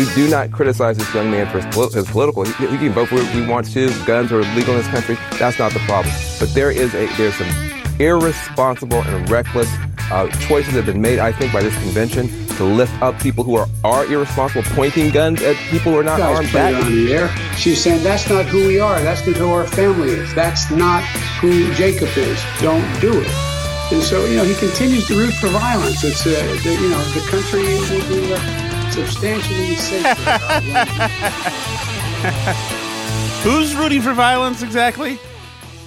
Do, do not criticize this young man for his, poli- his political. He, he can vote for he wants to. Guns are legal in this country. That's not the problem. But there is a there's some irresponsible and reckless uh, choices that have been made, I think, by this convention to lift up people who are, are irresponsible, pointing guns at people who are not armed. That- on the air. She's saying that's not who we are. That's not who our family is. That's not who Jacob is. Don't do it. And so you know he continues to root for violence. It's uh, the, you know the country will be uh, substantially safer. Who's rooting for violence exactly?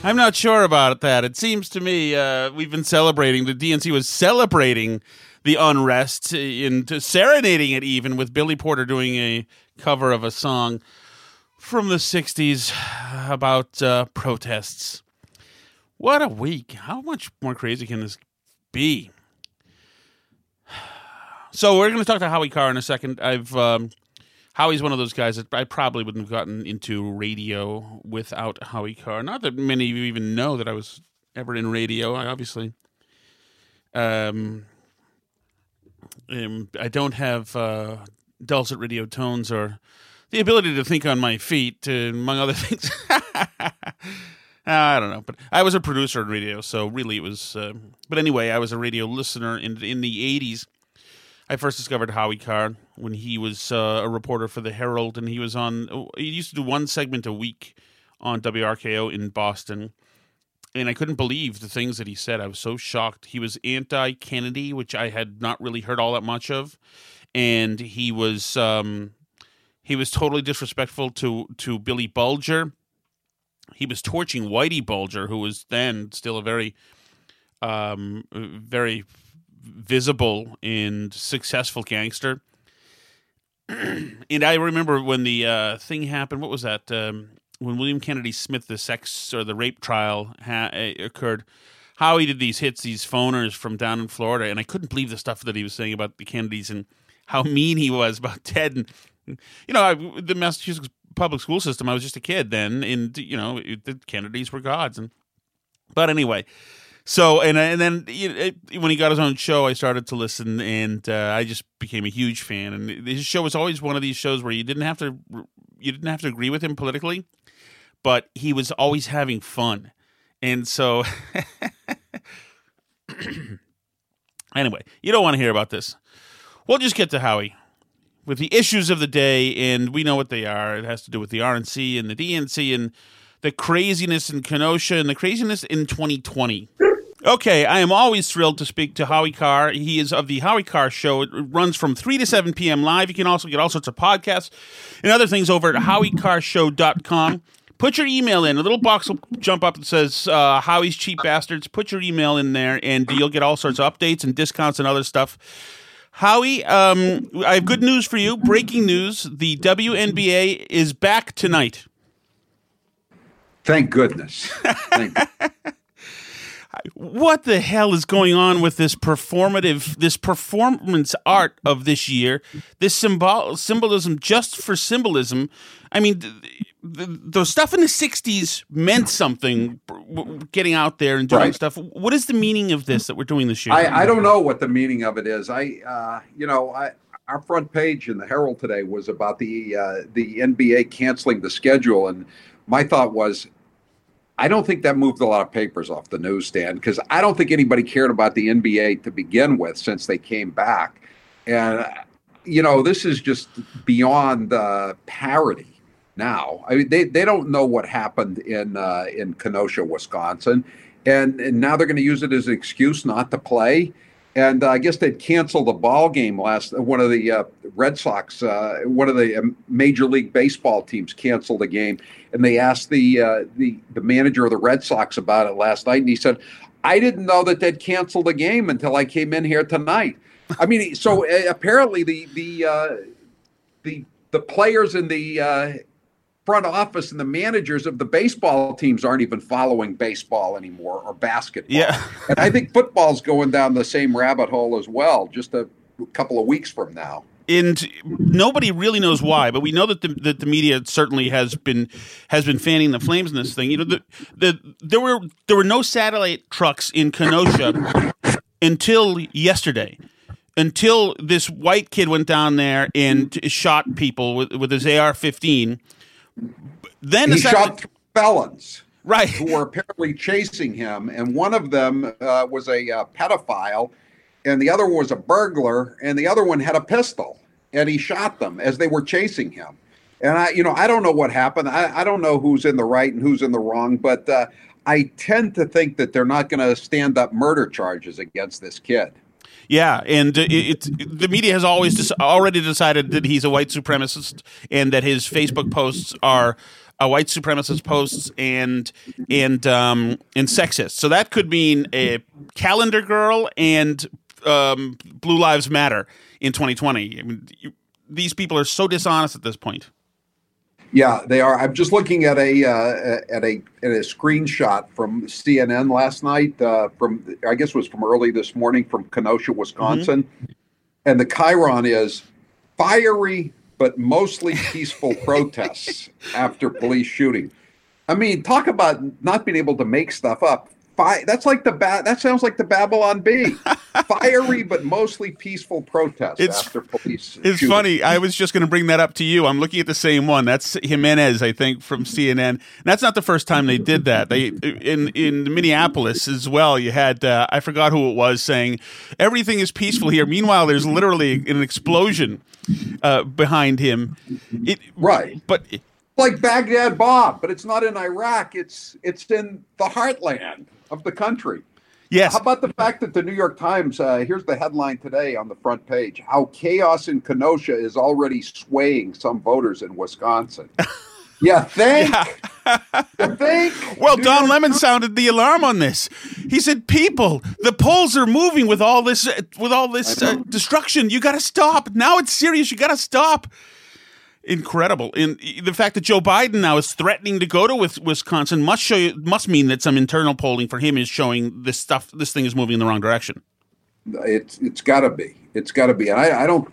I'm not sure about that. It seems to me uh, we've been celebrating. The DNC was celebrating the unrest and serenading it even with Billy Porter doing a cover of a song from the 60s about uh, protests. What a week. How much more crazy can this be? So we're going to talk to Howie Carr in a second. I've um, Howie's one of those guys that I probably wouldn't have gotten into radio without Howie Carr. Not that many of you even know that I was ever in radio. I obviously, um, um, I don't have uh, dulcet radio tones or the ability to think on my feet, uh, among other things. I don't know, but I was a producer in radio, so really it was. Uh, but anyway, I was a radio listener in in the '80s. I first discovered Howie Carr when he was uh, a reporter for the Herald, and he was on. He used to do one segment a week on WRKO in Boston, and I couldn't believe the things that he said. I was so shocked. He was anti-Kennedy, which I had not really heard all that much of, and he was um, he was totally disrespectful to to Billy Bulger. He was torching Whitey Bulger, who was then still a very um, very visible and successful gangster. and I remember when the uh, thing happened. What was that? Um, when William Kennedy Smith, the sex or the rape trial ha- uh, occurred. How he did these hits, these phoners from down in Florida, and I couldn't believe the stuff that he was saying about the Kennedys and how mean he was about Ted. And you know, I, the Massachusetts public school system. I was just a kid then, and you know, the Kennedys were gods. And but anyway, so and and then know, it, when he got his own show, I started to listen, and uh, I just became a huge fan. And his show was always one of these shows where you didn't have to you didn't have to agree with him politically, but he was always having fun, and so. anyway, you don't want to hear about this. We'll just get to Howie with the issues of the day, and we know what they are. It has to do with the RNC and the DNC and the craziness in Kenosha and the craziness in 2020. Okay, I am always thrilled to speak to Howie Carr. He is of the Howie Carr Show. It runs from 3 to 7 p.m. live. You can also get all sorts of podcasts and other things over at howiecarrshow.com. Put your email in. A little box will jump up that says uh, Howie's Cheap Bastards. Put your email in there, and you'll get all sorts of updates and discounts and other stuff. Howie, um, I have good news for you. Breaking news: the WNBA is back tonight. Thank goodness. Thank what the hell is going on with this performative, this performance art of this year? This symbol symbolism just for symbolism. I mean, the, the, the stuff in the '60s meant something. Getting out there and doing Right. stuff. What is the meaning of this that we're doing this year? I, I don't know what the meaning of it is. I, uh, you know, I, our front page in the Herald today was about the uh, the NBA canceling the schedule, and my thought was, I don't think that moved a lot of papers off the newsstand because I don't think anybody cared about the NBA to begin with since they came back, and you know, this is just beyond uh, parody. Now, I mean, they, they don't know what happened in uh, in Kenosha, Wisconsin, and, and now they're going to use it as an excuse not to play. And I guess they'd canceled the ball game last. One of the uh, Red Sox, uh, one of the um, Major League Baseball teams, canceled the game, and they asked the uh, the the manager of the Red Sox about it last night, and he said, "I didn't know that they'd canceled the game until I came in here tonight." I mean, so uh, apparently the the uh, the the players in the uh, front office and the managers of the baseball teams aren't even following baseball anymore or basketball. Yeah. and I think football's going down the same rabbit hole as well, just a couple of weeks from now. and nobody really knows why, but we know that the that the media certainly has been has been fanning the flames in this thing. You know, the, the there were there were no satellite trucks in Kenosha until yesterday. Until this white kid went down there and shot people with, with his AR-15. Then the He shot three felons right. who were apparently chasing him, and one of them uh, was a uh, pedophile, and the other was a burglar, and the other one had a pistol, and he shot them as they were chasing him. And I, you know, I don't know what happened. I, I don't know who's in the right and who's in the wrong, but uh, I tend to think that they're not going to stand up murder charges against this kid. Yeah, and it, it's the media has always des- already decided that he's a white supremacist and that his Facebook posts are uh, white supremacist posts and and um, and sexist. So that could mean a calendar girl and um, Blue Lives Matter in 2020. I mean, you, these people are so dishonest at this point. Yeah, they are. I'm just looking at a uh, at a at a screenshot from CNN last night. Uh, from I guess it was from early this morning from Kenosha, Wisconsin, and the chyron is fiery but mostly peaceful protests after police shooting. I mean, talk about not being able to make stuff up. Fi- that's like the ba- that sounds like the Babylon Bee. Fiery but mostly peaceful protests It's- after police. It's shooting. funny. I was just going to bring that up to you. I'm looking at the same one. That's Jimenez, I think, from CNN. And that's not the first time they did that. They in in Minneapolis as well. You had uh, I forgot who it was saying everything is peaceful here. Meanwhile, there's literally an explosion uh, behind him. It, Right. but like Baghdad Bob, but it's not in Iraq. It's it's in the heartland of the country. yes, How about the fact that the New York Times? Uh, here's the headline today on the front page: How chaos in Kenosha is already swaying some voters in Wisconsin. Yeah, think? You think? Well, Don Lemon sounded the alarm on this. He said, "People, the polls are moving with all this with all this uh, destruction. You got to stop. Now it's serious. You got to stop." Incredible. And the fact that Joe Biden now is threatening to go to Wis- Wisconsin must show you, must mean that some internal polling for him is showing this stuff. This thing is moving in the wrong direction. It's it's got to be. It's got to be. And I, I don't.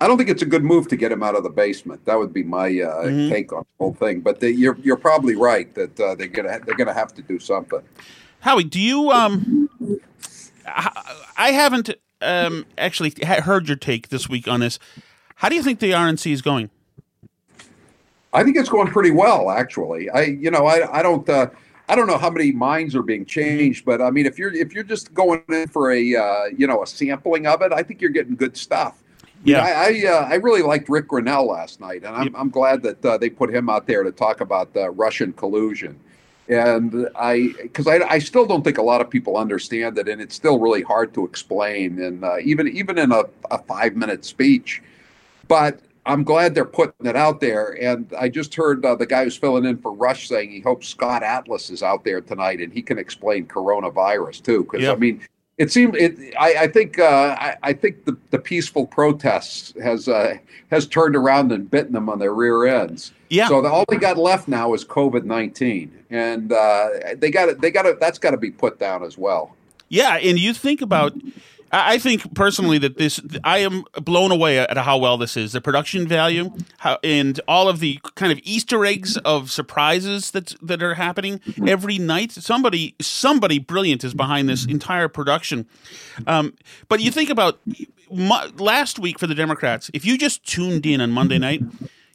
I don't think it's a good move to get him out of the basement. That would be my uh, Mm-hmm. take on the whole thing. But they, you're you're probably right that uh, they're gonna they're gonna have to do something. Howie, do you? Um, I I haven't um, actually heard your take this week on this. How do you think the RNC is going? I think it's going pretty well, actually. I, you know, I, I don't, uh, I don't know how many minds are being changed, but I mean, if you're, if you're just going in for a, uh, you know, a sampling of it, I think you're getting good stuff. Yeah. I, I, uh, I really liked Rick Grinnell last night, and I'm, Yep. I'm glad that uh, they put him out there to talk about uh, Russian collusion. And I, because I, I still don't think a lot of people understand it, and it's still really hard to explain, and uh, even even in a, a five minute speech. But I'm glad they're putting it out there. And I just heard uh, the guy who's filling in for Rush saying he hopes Scott Atlas is out there tonight and he can explain coronavirus too. Because Yeah. I mean, it seems it. I, I think. Uh, I, I, think the, the peaceful protests has uh, has turned around and bitten them on their rear ends. Yeah. So the, all they got left now is COVID nineteen, and uh, they got it. They got it. That's got to be put down as well. Yeah, and you think about I think personally that this, I am blown away at how well this is. The production value, how, and all of the kind of Easter eggs of surprises that that are happening every night. Somebody, somebody brilliant is behind this entire production. Um, but you think about last week for the Democrats. If you just tuned in on Monday night,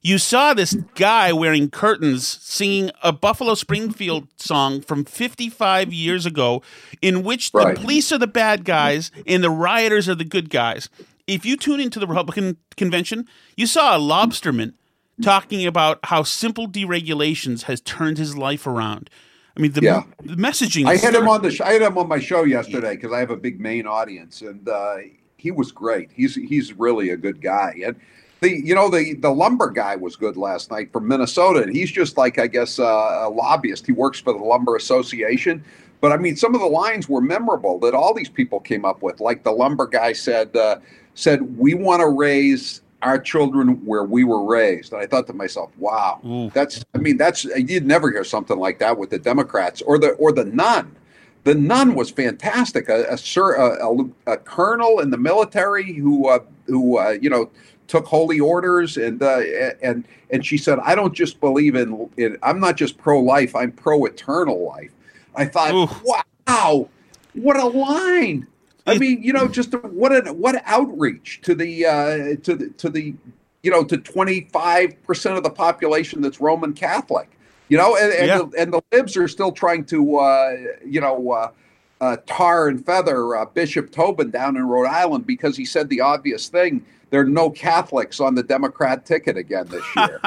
you saw this guy wearing curtains singing a Buffalo Springfield song from 55 years ago, in which right. the police are the bad guys and the rioters are the good guys. If you tune into the Republican convention, you saw a lobsterman talking about how simple deregulations has turned his life around. I mean, the, yeah. the messaging. I had him on the. Sh- I had him on my show yesterday because I have a big main audience, and uh, he was great. He's he's really a good guy, and the you know the the lumber guy was good last night from Minnesota, and he's just like I guess uh, a lobbyist. He works for the lumber association. But I mean, some of the lines were memorable that all these people came up with. Like the lumber guy said, uh, said we want to raise our children where we were raised. And I thought to myself, wow, Ooh. that's I mean, that's you'd never hear something like that with the Democrats or the or the nun. The nun was fantastic. A, a, a, a colonel in the military who uh, who uh, you know took holy orders and uh, and and she said i don't just believe in, in i'm not just pro-life i'm pro-eternal life i thought Oof. wow what a line i mean you know just what an what outreach to the uh, to the to the you know to 25% of the population that's roman catholic you know and and, yeah. the, and the libs are still trying to uh, you know uh, uh, tar and feather uh, Bishop Tobin down in Rhode Island because he said the obvious thing. There are no Catholics on the Democrat ticket again this year.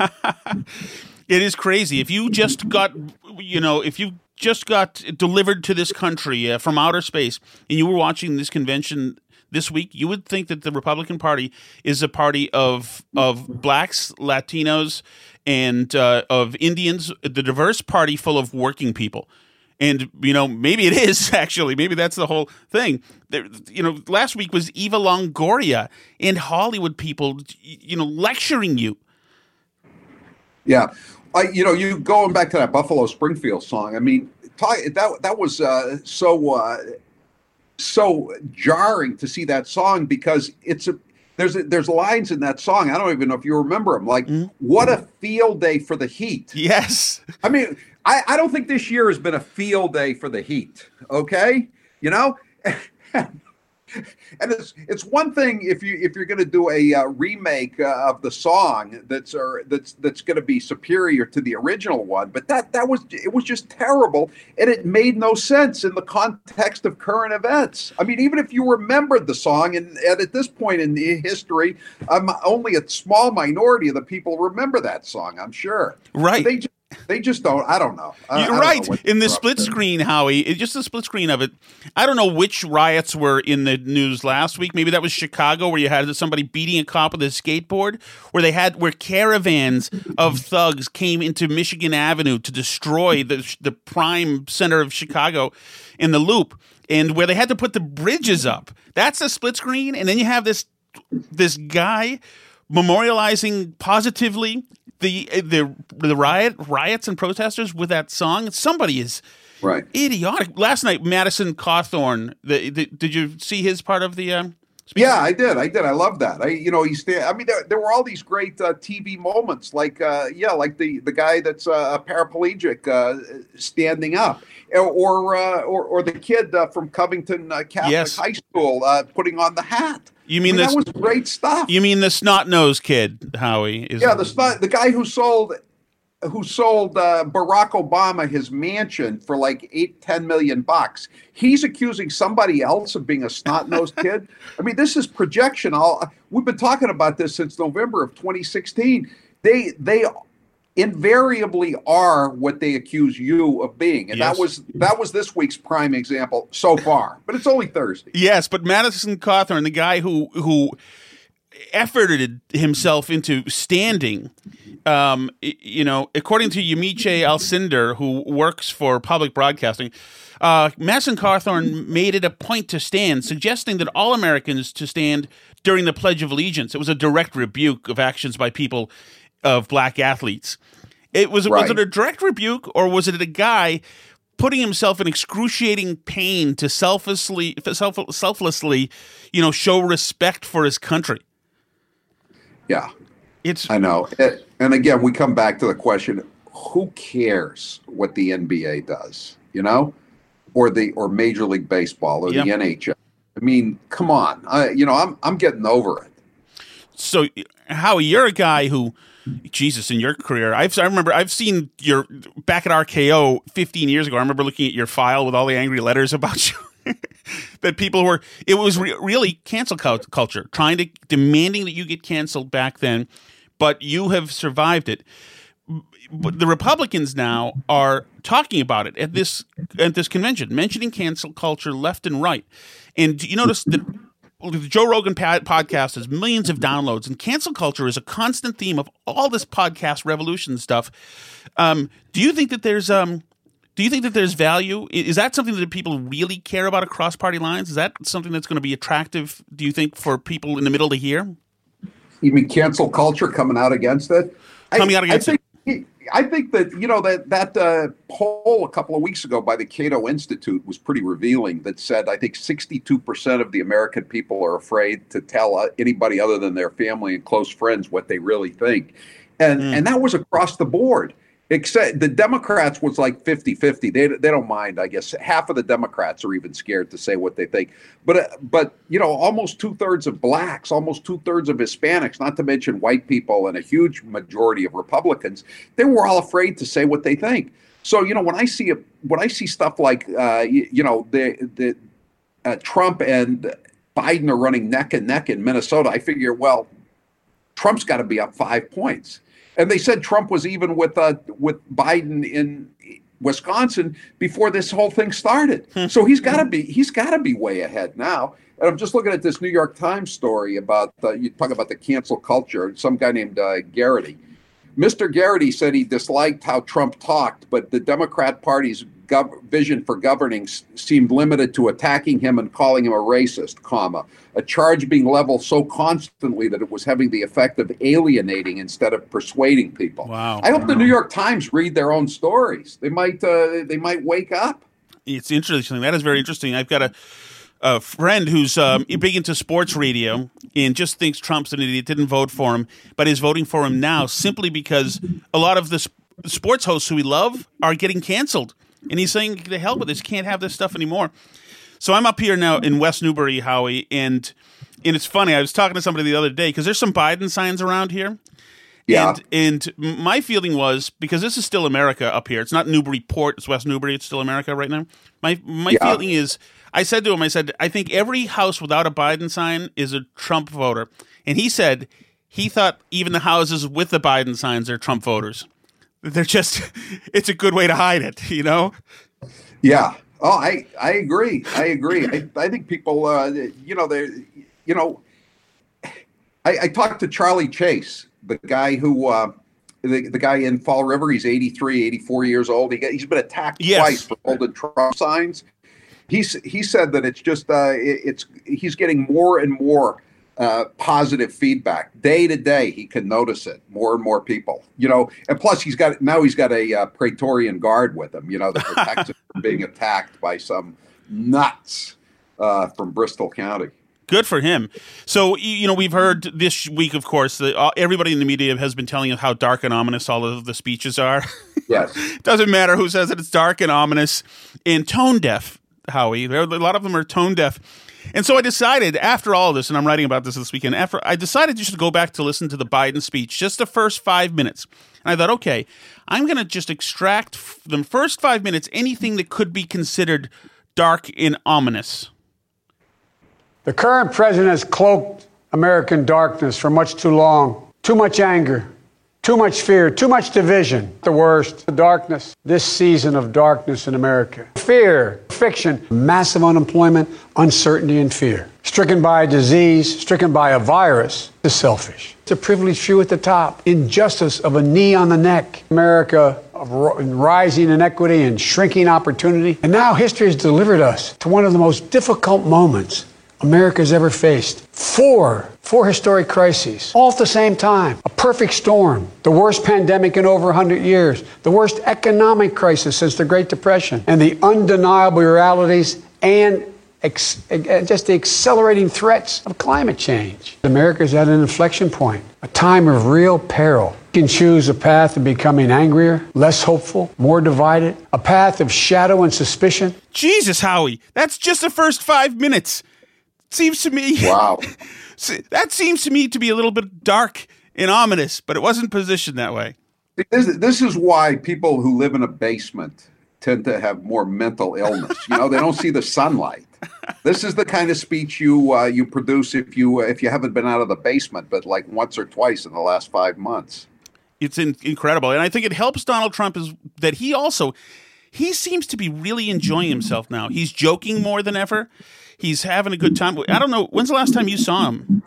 it is crazy. If you just got, you know, if you just got delivered to this country uh, from outer space and you were watching this convention this week, you would think that the Republican Party is a party of of blacks, Latinos, and uh, of Indians, the diverse party full of working people. And you know, maybe it is actually. Maybe that's the whole thing. There, you know, last week was Eva Longoria and Hollywood people, you know, lecturing you. Yeah, I, you know, you going back to that Buffalo Springfield song. I mean, that that was uh, so uh, so jarring to see that song because it's a there's a, there's lines in that song. I don't even know if you remember them. Like, mm-hmm. what a field day for the Heat. Yes. I mean, I, I don't think this year has been a field day for the Heat. Okay, you know. and it's it's one thing if you if you're going to do a uh, remake uh, of the song that's or that's that's going to be superior to the original one, but that that was it was just terrible, and it made no sense in the context of current events. I mean, even if you remembered the song, and, and at this point in the history, um, only a small minority of the people remember that song. I'm sure. Right. They just they just don't. I don't know. I, You're I right. Know in the split screen, Howie, it's just a split screen of it. I don't know which riots were in the news last week. Maybe that was Chicago, where you had somebody beating a cop with a skateboard, where they had where caravans of thugs came into Michigan Avenue to destroy the the prime center of Chicago in the Loop, and where they had to put the bridges up. That's a split screen, and then you have this this guy memorializing positively the the the riot riots and protesters with that song. Somebody is right idiotic. Last night, Madison Cawthorn. The, the, did you see his part of the? Um, yeah, I did. I did. I love that. I, you know, he's. I mean, there, there were all these great uh, TV moments, like, uh, yeah, like the the guy that's uh, a paraplegic uh, standing up, or uh, or or the kid uh, from Covington Catholic yes. High School putting on the hat. You mean, I mean this? That was great stuff. You mean the snot nosed kid, Howie? Is yeah, the snot, the guy who sold who sold uh, Barack Obama his mansion for like eight, ten million bucks. He's accusing somebody else of being a snot nosed kid. I mean, this is projection. All we've been talking about this since November of 2016. They they invariably are what they accuse you of being and yes. that was that was this week's prime example so far but it's only thursday yes but madison cawthorn the guy who who efforted himself into standing um, you know, according to Yamiche Alcindor, who works for public broadcasting, uh, Madison Cawthorn made it a point to stand, suggesting that all Americans to stand during the Pledge of Allegiance. It was a direct rebuke of actions by people of black athletes. It was right. was it a direct rebuke or was it a guy putting himself in excruciating pain to selflessly self, selflessly, you know, show respect for his country? Yeah. It's I know. It, and again, we come back to the question, who cares what the NBA does, you know? Or the or Major League Baseball or yep. the NHL. I mean, come on. I, you know, I'm I'm getting over it. So, Howie, you're a guy who, Jesus, in your career, I've I remember I've seen your back at RKO 15 years ago. I remember looking at your file with all the angry letters about you. that people were it was re- really cancel culture, trying to demanding that you get canceled back then, but you have survived it but the Republicans now are talking about it at this at this convention, mentioning cancel culture left and right. And you notice that the Joe Rogan podcast has millions of downloads, and cancel culture is a constant theme of all this podcast revolution stuff. Um, do you think that there's um, do you think that there's value? Is that something that people really care about across party lines? Is that something that's going to be attractive? Do you think for people in the middle to hear? You mean cancel culture coming out against it? Coming I, out against I think, it. I think that you know that that uh, poll a couple of weeks ago by the Cato Institute was pretty revealing. That said, I think 62% of the American people are afraid to tell uh, anybody other than their family and close friends what they really think, and mm. and that was across the board except the democrats was like 50-50 they, they don't mind i guess. Half of the democrats are even scared to say what they think. But uh, but you know almost two-thirds of blacks almost two-thirds of hispanics not to mention white people and a huge majority of republicans they were all afraid to say what they think. So you know when i see a, when i see stuff like uh, you, you, know the the uh, trump and biden are running neck and neck in minnesota i figure well trump's got to be up five points and they said Trump was even with uh, with Biden in Wisconsin before this whole thing started. Hmm. so he's got to be he's got to be way ahead now. And I'm just looking at this New York Times story about uh, you talk about the cancel culture. Some guy named uh, Garrity. Mr. Garrity said he disliked how Trump talked, but the Democrat Party's gov- vision for governing seemed limited to attacking him and calling him a racist, comma, a charge being leveled so constantly that it was having the effect of alienating instead of persuading people. Wow. I hope the New York Times read their own stories. They might uh, they might wake up. It's interesting. That is very interesting. I've got a a friend who's um, big into sports radio and just thinks Trump's an idiot, didn't vote for him, but is voting for him now simply because a lot of the sp- sports hosts who we love are getting canceled. And he's saying, "The hell with this! Can't have this stuff anymore." So I'm up here now in West Newbury, Howie, and and it's funny. I was talking to somebody the other day because there's some Biden signs around here. Yeah. And, and my feeling was because this is still America up here. It's not Newburyport. It's West Newbury. It's still America right now. My my yeah. feeling is, I said to him, I said, I think every house without a Biden sign is a Trump voter. And he said he thought even the houses with the Biden signs are Trump voters. They're just, it's a good way to hide it, you know? Yeah. Oh, I, I agree. I agree. I, I think people, uh, you know, they, you know, I, I, talked to Charlie Chase, the guy who, uh, the, the guy in Fall River. He's 83, 84 years old. He got, he's been attacked yes. twice for holding Trump signs. He's, he said that it's just, uh, it, it's, he's getting more and more uh, positive feedback day to day. He can notice it more and more people, you know. And plus, he's got now he's got a uh, Praetorian guard with him, you know, that protects him from being attacked by some nuts uh, from Bristol County. Good for him. So you know we've heard this week, of course, that uh, everybody in the media has been telling us how dark and ominous all of the speeches are. Yes, doesn't matter who says it; it's dark and ominous and tone deaf. Howie, a lot of them are tone deaf and so I decided after all of this, and I'm writing about this this weekend, after I decided just to go back to listen to the Biden speech, just the first five minutes. And I thought, okay, I'm going to just extract the first five minutes anything that could be considered dark and ominous. The current president has cloaked American darkness for much too long. Too much anger, Too much fear, too much division. The worst, the darkness, this season of darkness in America. Fear, fiction, massive unemployment, uncertainty, and fear. Stricken by a disease, stricken by a virus, is selfish. It's a privileged few at the top. Injustice of a knee on the neck. America of rising inequity and shrinking opportunity. And now history has delivered us to one of the most difficult moments America's ever faced. Four, four historic crises, all at the same time. A perfect storm. The worst pandemic in over 100 years. The worst economic crisis since the Great Depression. And the undeniable realities and ex- eh, just the accelerating threats of climate change. America's at an inflection point, a time of real peril. Can choose a path of becoming angrier, less hopeful, more divided, a path of shadow and suspicion. Jesus, Howie, that's just the first five minutes seems to me. Wow. that seems to me to be a little bit dark and ominous, but it wasn't positioned that way. This, this is why people who live in a basement tend to have more mental illness. You know, they don't see the sunlight. This is the kind of speech you uh, you produce if you uh, if you haven't been out of the basement, but like once or twice in the last five months. It's in- incredible, and I think it helps Donald Trump is that he also he seems to be really enjoying himself now. He's joking more than ever. He's having a good time. I don't know. When's the last time you saw him?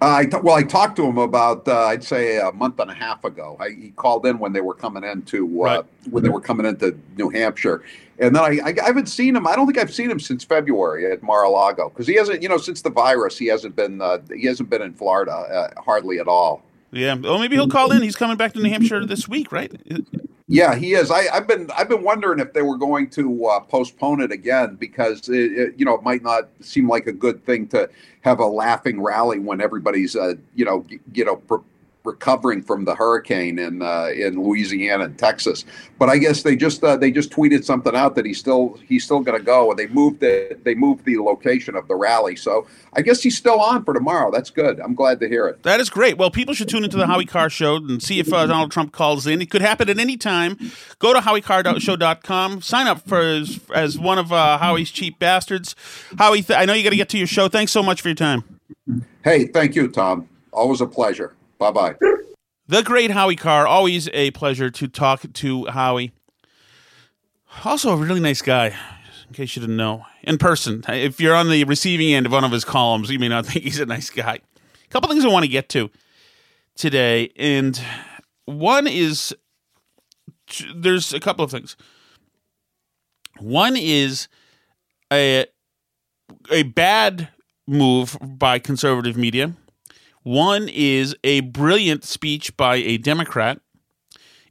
Uh, I t- well, I talked to him about uh, I'd say a month and a half ago. I, he called in when they were coming into uh, right. when they were coming into New Hampshire, and then I, I, I, haven't seen him. I don't think I've seen him since February at Mar-a-Lago because he hasn't, you know, since the virus, he hasn't been uh, he hasn't been in Florida uh, hardly at all. Yeah, well, maybe he'll call in. He's coming back to New Hampshire this week, right? Yeah, he is. I, have been I've been wondering if they were going to uh, postpone it again because it, it, you know it might not seem like a good thing to have a laughing rally when everybody's uh, you know you know recovering from the hurricane in uh, in Louisiana and Texas. But I guess they just uh, they just tweeted something out that he's still he's still going to go, and they moved the they moved the location of the rally. So I guess he's still on for tomorrow. That's good. I'm glad to hear it. That is great. Well, people should tune into the Howie Carr Show and see if uh, Donald Trump calls in. It could happen at any time. Go to HowieCarrShow.com. Sign up for as, as one of uh, Howie's cheap bastards. Howie, th- I know you got to get to your show. Thanks so much for your time. Hey, thank you, Tom. Always a pleasure. Bye bye. The great Howie Carr. Always a pleasure to talk to Howie. Also, a really nice guy, in case you didn't know. In person. If you're on the receiving end of one of his columns, you may not think he's a nice guy. A couple things I want to get to today. And one is there's a couple of things. One is a a bad move by conservative media one is a brilliant speech by a Democrat,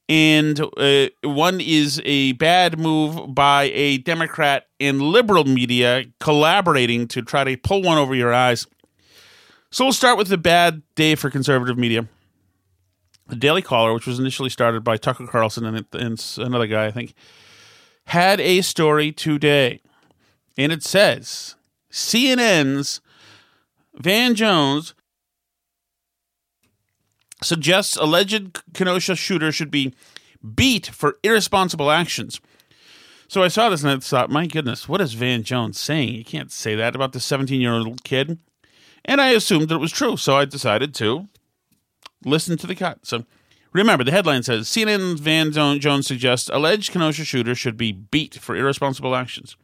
and uh, one is a bad move by a Democrat and liberal media collaborating to try to pull one over your eyes. So we'll start with the bad day for conservative media. The Daily Caller, which was initially started by Tucker Carlson and, and another guy, I think, had a story today. And it says CNN's Van Jones suggests alleged Kenosha shooter should be beat for irresponsible actions. So I saw this and I thought, my goodness, what is Van Jones saying? You can't say that about the 17 year old kid. And I assumed that it was true. So I decided to listen to the cut. So remember, the headline says CNN Van Jones suggests alleged Kenosha shooter should be beat for irresponsible actions.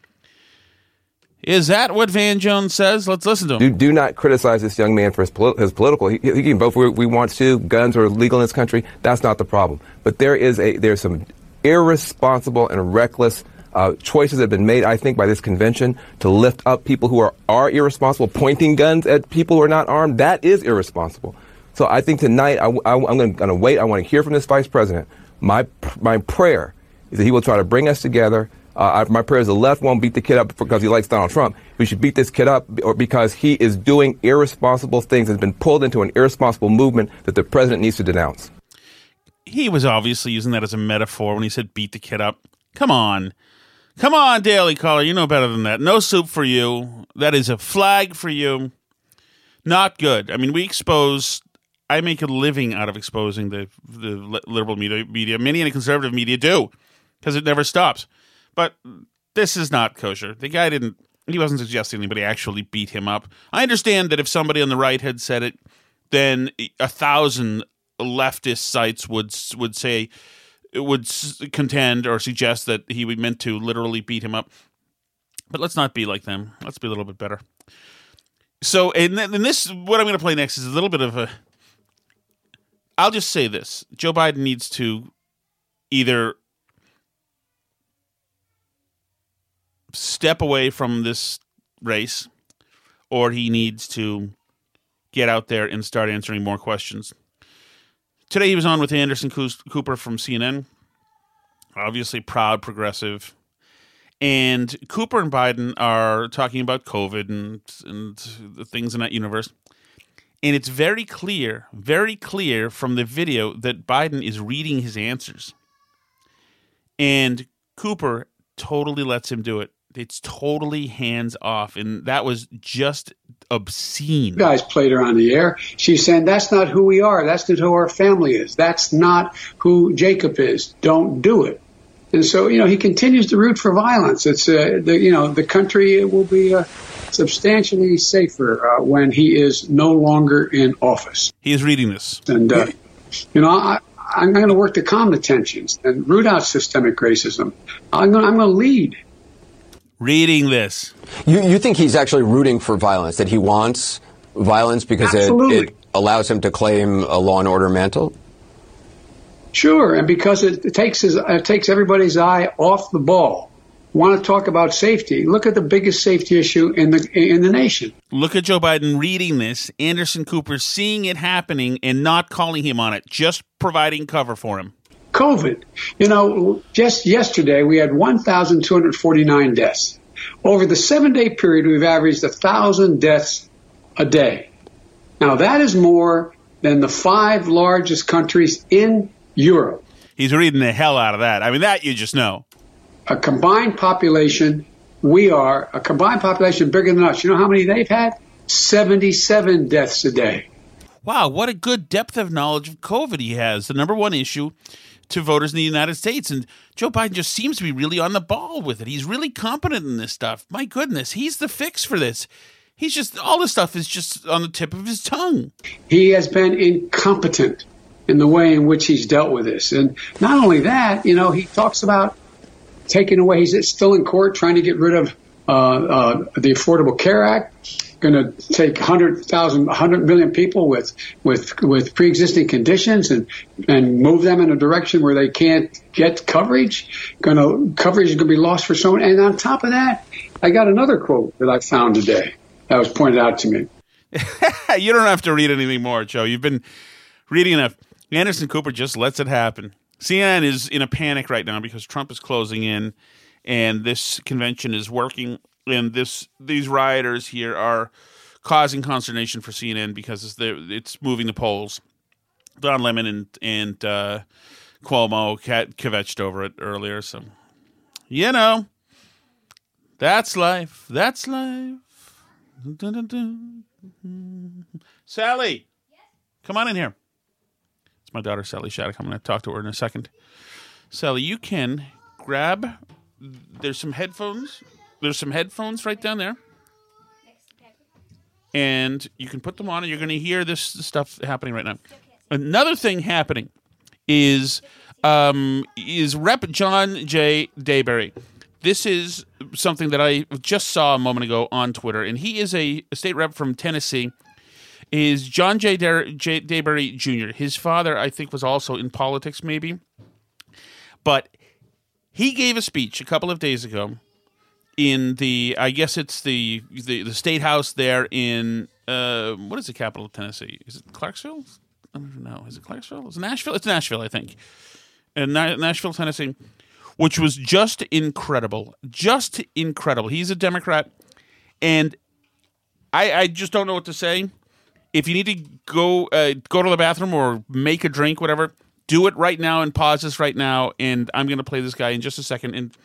Is that what Van Jones says? Let's listen to him. Do, do not criticize this young man for his, his political. He, he, can vote we want to. Guns are legal in this country. That's not the problem. But there is a there's some irresponsible and reckless uh, choices that have been made, I think, by this convention to lift up people who are, are irresponsible, pointing guns at people who are not armed. That is irresponsible. So I think tonight I, am going to wait. I want to hear from this vice president. My my prayer is that he will try to bring us together uh, my prayer is the left won't beat the kid up because he likes Donald Trump. We should beat this kid up or because he is doing irresponsible things and has been pulled into an irresponsible movement that the president needs to denounce. He was obviously using that as a metaphor when he said beat the kid up. Come on. Come on, Daily Caller. You know better than that. No soup for you. That is a flag for you. Not good. I mean, we expose. I make a living out of exposing the the liberal media. media. Many in the conservative media do because it never stops. But this is not kosher. The guy didn't. He wasn't suggesting anybody actually beat him up. I understand that if somebody on the right had said it, then a thousand leftist sites would would say would contend or suggest that he meant to literally beat him up. But let's not be like them. Let's be a little bit better. So, and, and this, what I'm going to play next is a little bit of a. I'll just say this: Joe Biden needs to either step away from this race, or he needs to get out there and start answering more questions. Today he was on with Anderson Cooper from CNN, obviously proud progressive. And Cooper and Biden are talking about COVID and, and the things in that universe. And it's very clear, very clear from the video that Biden is reading his answers. And Cooper totally lets him do it it's totally hands off, and that was just obscene. You guys played her on the air. She's saying that's not who we are. That's not who our family is. That's not who Jacob is. Don't do it. And so, you know, he continues to root for violence. It's, uh, the, you know, the country will be uh, substantially safer uh, when he is no longer in office. He is reading this. And, uh, you know, I, I'm going to work to calm the tensions and root out systemic racism. I'm going, I'm going to lead reading this. You, you think he's actually rooting for violence, that he wants violence because it, it, allows him to claim a law and order mantle? Sure, and because it, it takes his, it takes everybody's eye off the ball. Want to talk about safety? Look at the biggest safety issue in the in the nation. Look at Joe Biden reading this, Anderson Cooper seeing it happening and not calling him on it, just providing cover for him. COVID. You know, just yesterday we had 1,249 deaths. Over the seven day period, we've averaged 1,000 deaths a day. Now, that is more than the five largest countries in Europe. He's reading the hell out of that. I mean, that you just know. A combined population, we are a combined population bigger than us. You know how many they've had? 77 deaths a day. Wow, what a good depth of knowledge of COVID he has. The number one issue to voters in the United States. And Joe Biden just seems to be really on the ball with it. He's really competent in this stuff. My goodness, he's the fix for this. He's just, all this stuff is just on the tip of his tongue. He has been incompetent in the way in which he's dealt with this. And not only that, you know, he talks about taking away, he's still in court trying to get rid of Uh, uh, the Affordable Care Act going to take 100,000, 100 million people with, with, with pre-existing conditions and, and move them in a direction where they can't get coverage. Going to, coverage is going to be lost for someone. And on top of that, I got another quote that I found today that was pointed out to me. you don't have to read anything more, Joe. You've been reading enough. Anderson Cooper just lets it happen. CNN is in a panic right now because Trump is closing in and this convention is working and this these rioters here are causing consternation for CNN because it's moving the polls. Don Lemon and and uh, Cuomo kvetched over it earlier, so you know that's life. That's life. Dun, dun, dun. Sally, yes? come on in here. It's my daughter Sally Shattuck. I'm going to talk to her in a second. Sally, you can grab. There's some headphones there's some headphones right down there. And you can put them on and you're going to hear this stuff happening right now. Another thing happening is um, is Rep. John J. DeBerry. This is something that I just saw a moment ago on Twitter, and he is a, state rep from Tennessee. Is John J. J. DeBerry Jr. His father, I think, was also in politics, maybe, but he gave a speech a couple of days ago in the I guess it's the the, the state house there in uh, what is the capital of Tennessee? Is it Clarksville? I don't know. Is it Clarksville? Is it Nashville? It's Nashville, I think. In Nashville, Tennessee, which was just incredible, just incredible. He's a Democrat, and I I just don't know what to say. If you need to go uh, go to the bathroom or make a drink, whatever, do it right now and pause this right now. And I'm going to play this guy in just a second and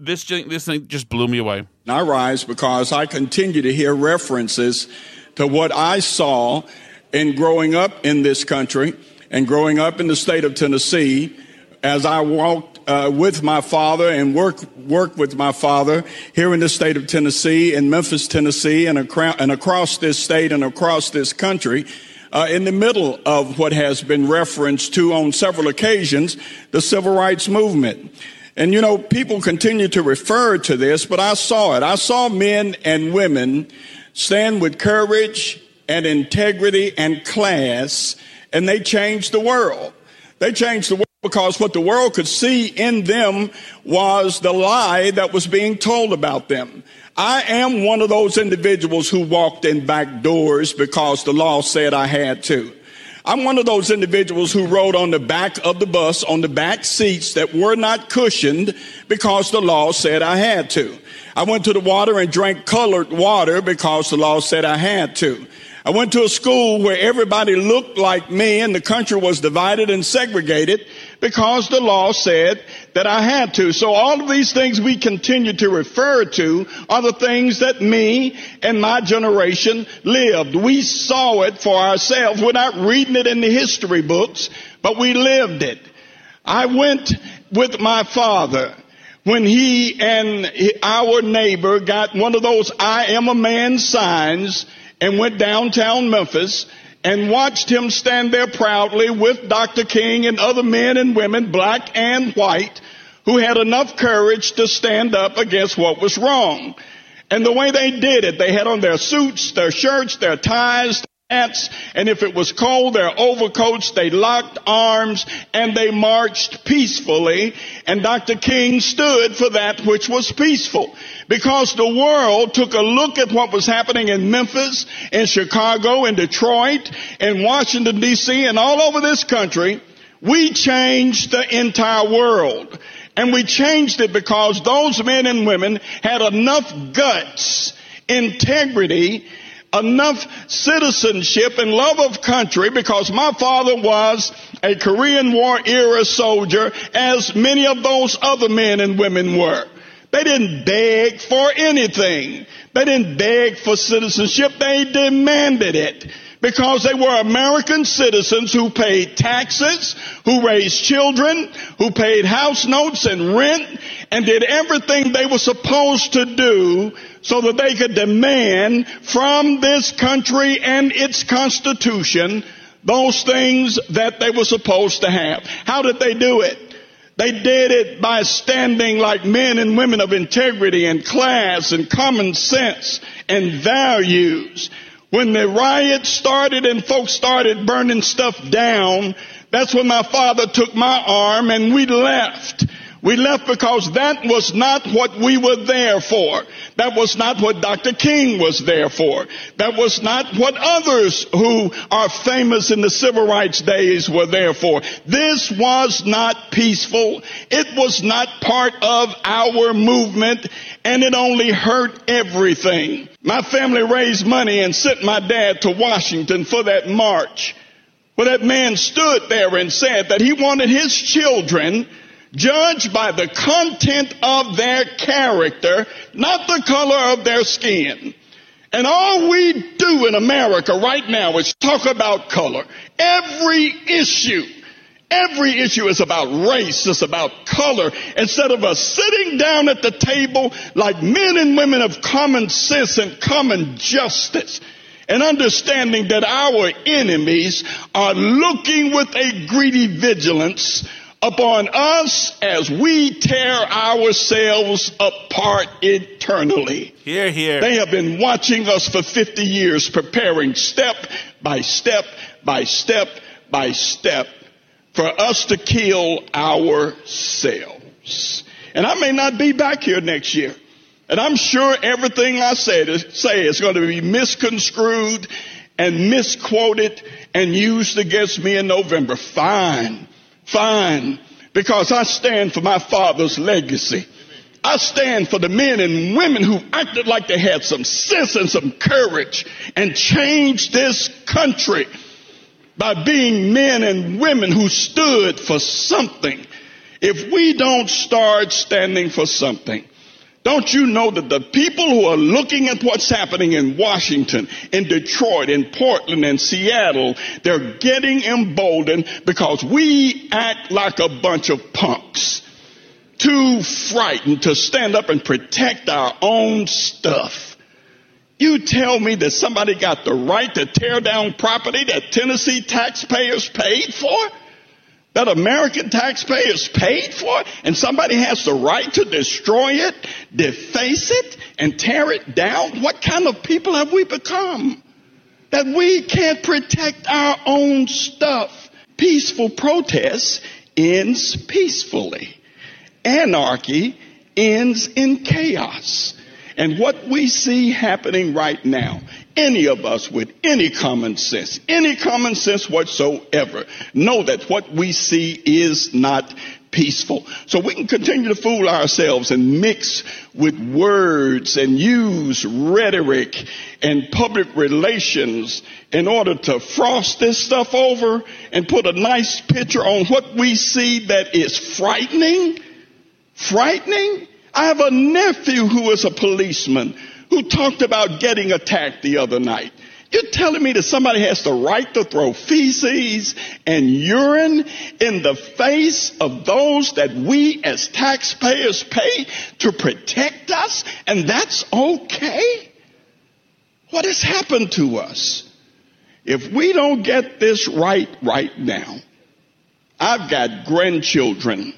this this thing just blew me away. I rise because I continue to hear references to what I saw in growing up in this country and growing up in the state of Tennessee as I walked uh, with my father and work work with my father here in the state of Tennessee, in Memphis, Tennessee, and, acro- and across this state and across this country. Uh, in the middle of what has been referenced to on several occasions, the civil rights movement. And you know, people continue to refer to this, but I saw it. I saw men and women stand with courage and integrity and class, and they changed the world. They changed the world because what the world could see in them was the lie that was being told about them. I am one of those individuals who walked in back doors because the law said I had to. I'm one of those individuals who rode on the back of the bus on the back seats that were not cushioned because the law said I had to. I went to the water and drank colored water because the law said I had to. I went to a school where everybody looked like me and the country was divided and segregated because the law said that I had to. So all of these things we continue to refer to are the things that me and my generation lived. We saw it for ourselves. We're not reading it in the history books, but we lived it. I went with my father when he and our neighbor got one of those I am a man signs and went downtown Memphis and watched him stand there proudly with Dr. King and other men and women, black and white, who had enough courage to stand up against what was wrong. And the way they did it, they had on their suits, their shirts, their ties, and if it was cold, their overcoats, they locked arms and they marched peacefully. And Dr. King stood for that which was peaceful because the world took a look at what was happening in Memphis, in Chicago, in Detroit, in Washington DC, and all over this country. We changed the entire world. And we changed it because those men and women had enough guts, integrity, enough citizenship and love of country because my father was a Korean War era soldier as many of those other men and women were. They didn't beg for anything. They didn't beg for citizenship. They demanded it because they were American citizens who paid taxes, who raised children, who paid house notes and rent, and did everything they were supposed to do so that they could demand from this country and its constitution those things that they were supposed to have. How did they do it? They did it by standing like men and women of integrity and class and common sense and values. When the riot started and folks started burning stuff down, that's when my father took my arm and we left. We left because that was not what we were there for. That was not what Dr. King was there for. That was not what others who are famous in the civil rights days were there for. This was not peaceful. It was not part of our movement and it only hurt everything. My family raised money and sent my dad to Washington for that march. Well, that man stood there and said that he wanted his children judged by the content of their character, not the color of their skin. And all we do in America right now is talk about color. Every issue, every issue is about race, it's about color. Instead of us sitting down at the table like men and women of common sense and common justice and understanding that our enemies are looking with a greedy vigilance upon us as we tear ourselves apart eternally. Here, here. They have been watching us for 50 years, preparing step by step by step by step for us to kill ourselves. And I may not be back here next year. And I'm sure everything I say, say is going to be misconstrued and misquoted and used against me in November. Fine. Fine. Because I stand for my father's legacy. I stand for the men and women who acted like they had some sense and some courage and changed this country by being men and women who stood for something. If we don't start standing for something, don't you know that the people who are looking at what's happening in Washington, in Detroit, in Portland, in Seattle, they're getting emboldened because we act like a bunch of punks. Too frightened to stand up and protect our own stuff. You tell me that somebody got the right to tear down property that Tennessee taxpayers paid for? That American taxpayers paid for? And somebody has the right to destroy it, deface it, and tear it down? What kind of people have we become? That we can't protect our own stuff. Peaceful protest ends peacefully. Anarchy ends in chaos. And what we see happening right now, any of us with any common sense, any common sense whatsoever, know that what we see is not peaceful. So we can continue to fool ourselves and mix with words and use rhetoric and public relations in order to frost this stuff over and put a nice picture on what we see that is frightening. Frightening I have a nephew who is a policeman who talked about getting attacked the other night. You're telling me that somebody has the right to throw feces and urine in the face of those that we as taxpayers pay to protect us and that's okay? What has happened to us? If we don't get this right right now, I've got grandchildren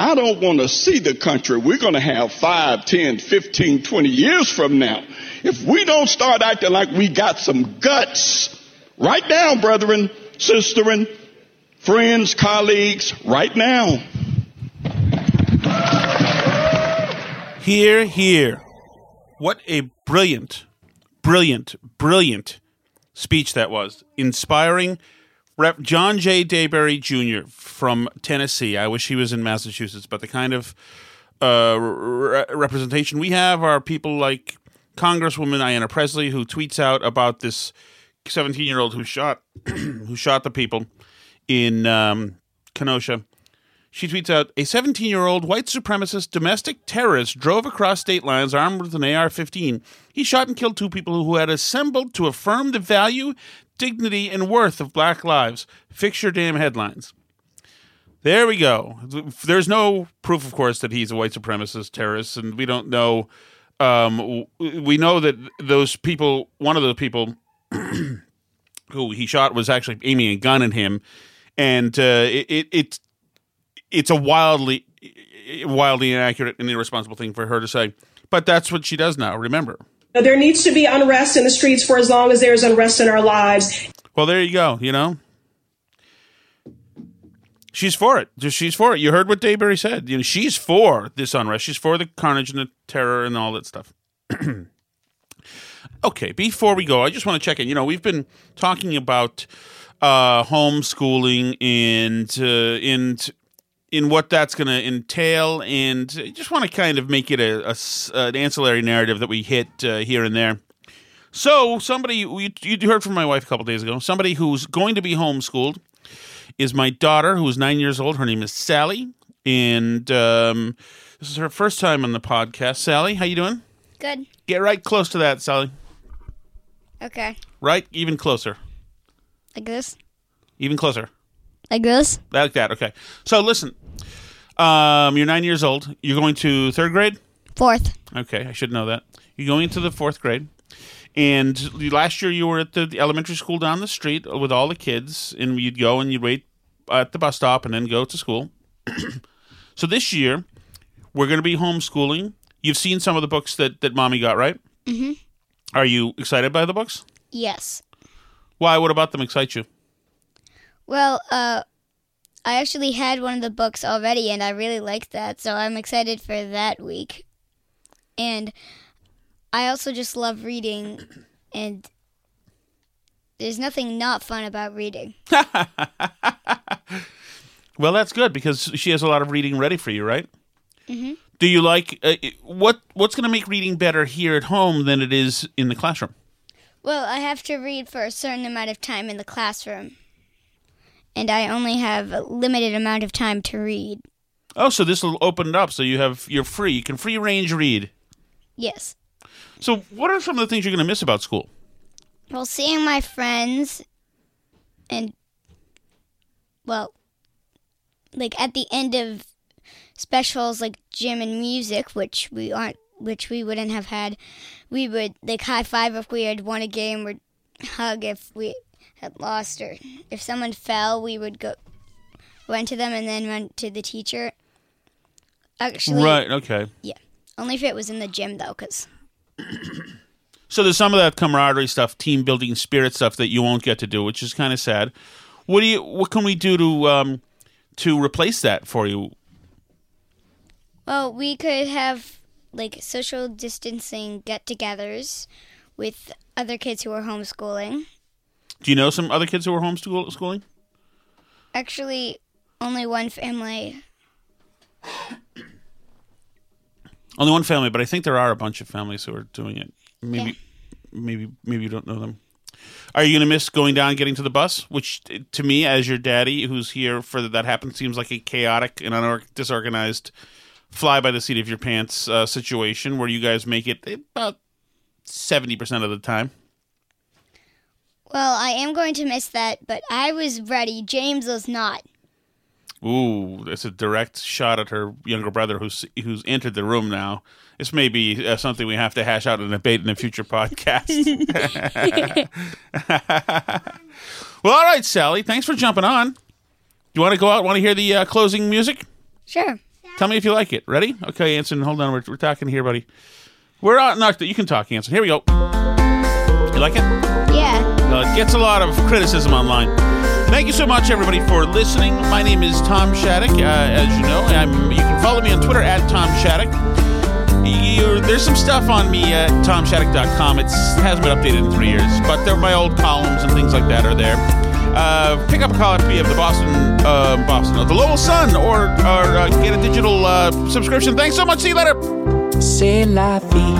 I don't want to see the country we're going to have 5, 10, 15, 20 years from now. If we don't start acting like we got some guts, right now, brethren, sisterin, friends, colleagues, right now. Here, here. What a brilliant, brilliant, brilliant speech that was. Inspiring Rep. John J. DeBerry Jr. from Tennessee. I wish he was in Massachusetts, but the kind of uh, re- representation we have are people like Congresswoman Ayanna Pressley, who tweets out about this 17 year old who shot who shot the people in um, Kenosha. She tweets out a 17 year old white supremacist domestic terrorist drove across state lines armed with an AR 15. He shot and killed two people who had assembled to affirm the value, dignity, and worth of black lives. Fix your damn headlines. There we go. There's no proof, of course, that he's a white supremacist terrorist, and we don't know. Um, we know that those people, one of the people who he shot, was actually aiming a gun at him, and uh, it, it, it it's a wildly wildly inaccurate and irresponsible thing for her to say. But that's what she does now. Remember. There needs to be unrest in the streets for as long as there's unrest in our lives. Well, there you go. You know, she's for it. She's for it. You heard what DeBerry said. You know, she's for this unrest. She's for the carnage and the terror and all that stuff. okay, before we go, I just want to check in. You know, we've been talking about uh, homeschooling and uh, and in what that's going to entail, and I just want to kind of make it a, a an ancillary narrative that we hit uh, here and there. So, somebody you, you heard from my wife a couple days ago. Somebody who's going to be homeschooled is my daughter, who is nine years old. Her name is Sally, and um, this is her first time on the podcast. Sally, how you doing? Good. Get right close to that, Sally. Okay. Right, even closer. Like this. Even closer. Like this. Like that. Okay. So listen, um, you're nine years old. You're going to third grade. Fourth. Okay, I should know that. You're going into the fourth grade. And last year you were at the, the elementary school down the street with all the kids, and you'd go and you'd wait at the bus stop and then go to school. so this year we're going to be homeschooling. You've seen some of the books that that mommy got, right? Mm-hmm. Are you excited by the books? Yes. Why? What about them excite you? Well, uh, I actually had one of the books already, and I really liked that, so I'm excited for that week. And I also just love reading, and there's nothing not fun about reading. well, that's good because she has a lot of reading ready for you, right? Mm-hmm. Do you like uh, what? What's going to make reading better here at home than it is in the classroom? Well, I have to read for a certain amount of time in the classroom, and I only have a limited amount of time to read. Oh, so this will open it up so you have you're free. You can free range read. Yes. So, what are some of the things you're going to miss about school? Well, seeing my friends and well, like at the end of specials like gym and music, which we aren't which we wouldn't have had. We would like high five if we had won a game, or hug if we had lost, or if someone fell, we would go went to them and then run to the teacher. Actually, right. Okay. Yeah, only if it was in the gym though, because. So there's some of that camaraderie stuff, team building spirit stuff that you won't get to do, which is kind of sad. What do you? What can we do to um, to replace that for you? Well, we could have like social distancing get-togethers with other kids who are homeschooling. Do you know some other kids who are homeschooling? Actually, only one family. Only one family, but I think there are a bunch of families who are doing it. Maybe, yeah. maybe, maybe you don't know them. Are you going to miss going down, getting to the bus? Which, to me, as your daddy, who's here for that happens, seems like a chaotic and unor- disorganized, fly by the seat of your pants uh, situation where you guys make it about seventy percent of the time. Well, I am going to miss that, but I was ready. James was not. Ooh, that's a direct shot at her younger brother who's who's entered the room now. This may be uh, something we have to hash out in a debate in a future podcast. well, all right, Sally. Thanks for jumping on. Do you want to go out? Want to hear the uh, closing music? Sure. Tell me if you like it. Ready? Okay, Anson. Hold on. We're, we're talking here, buddy. We're out. No, you can talk, Anson. Here we go. You like it? Gets a lot of criticism online. Thank you so much, everybody, for listening. My name is Tom Shattuck. Uh, as you know, I'm, you can follow me on Twitter at Tom Shattuck. You're, there's some stuff on me at tomshattuck.com. It hasn't been updated in three years, but my old columns and things like that are there. Uh, pick up a copy of the Boston, uh, Boston, the Lowell Sun, or, or uh, get a digital uh, subscription. Thanks so much. See you later. C'est la vie.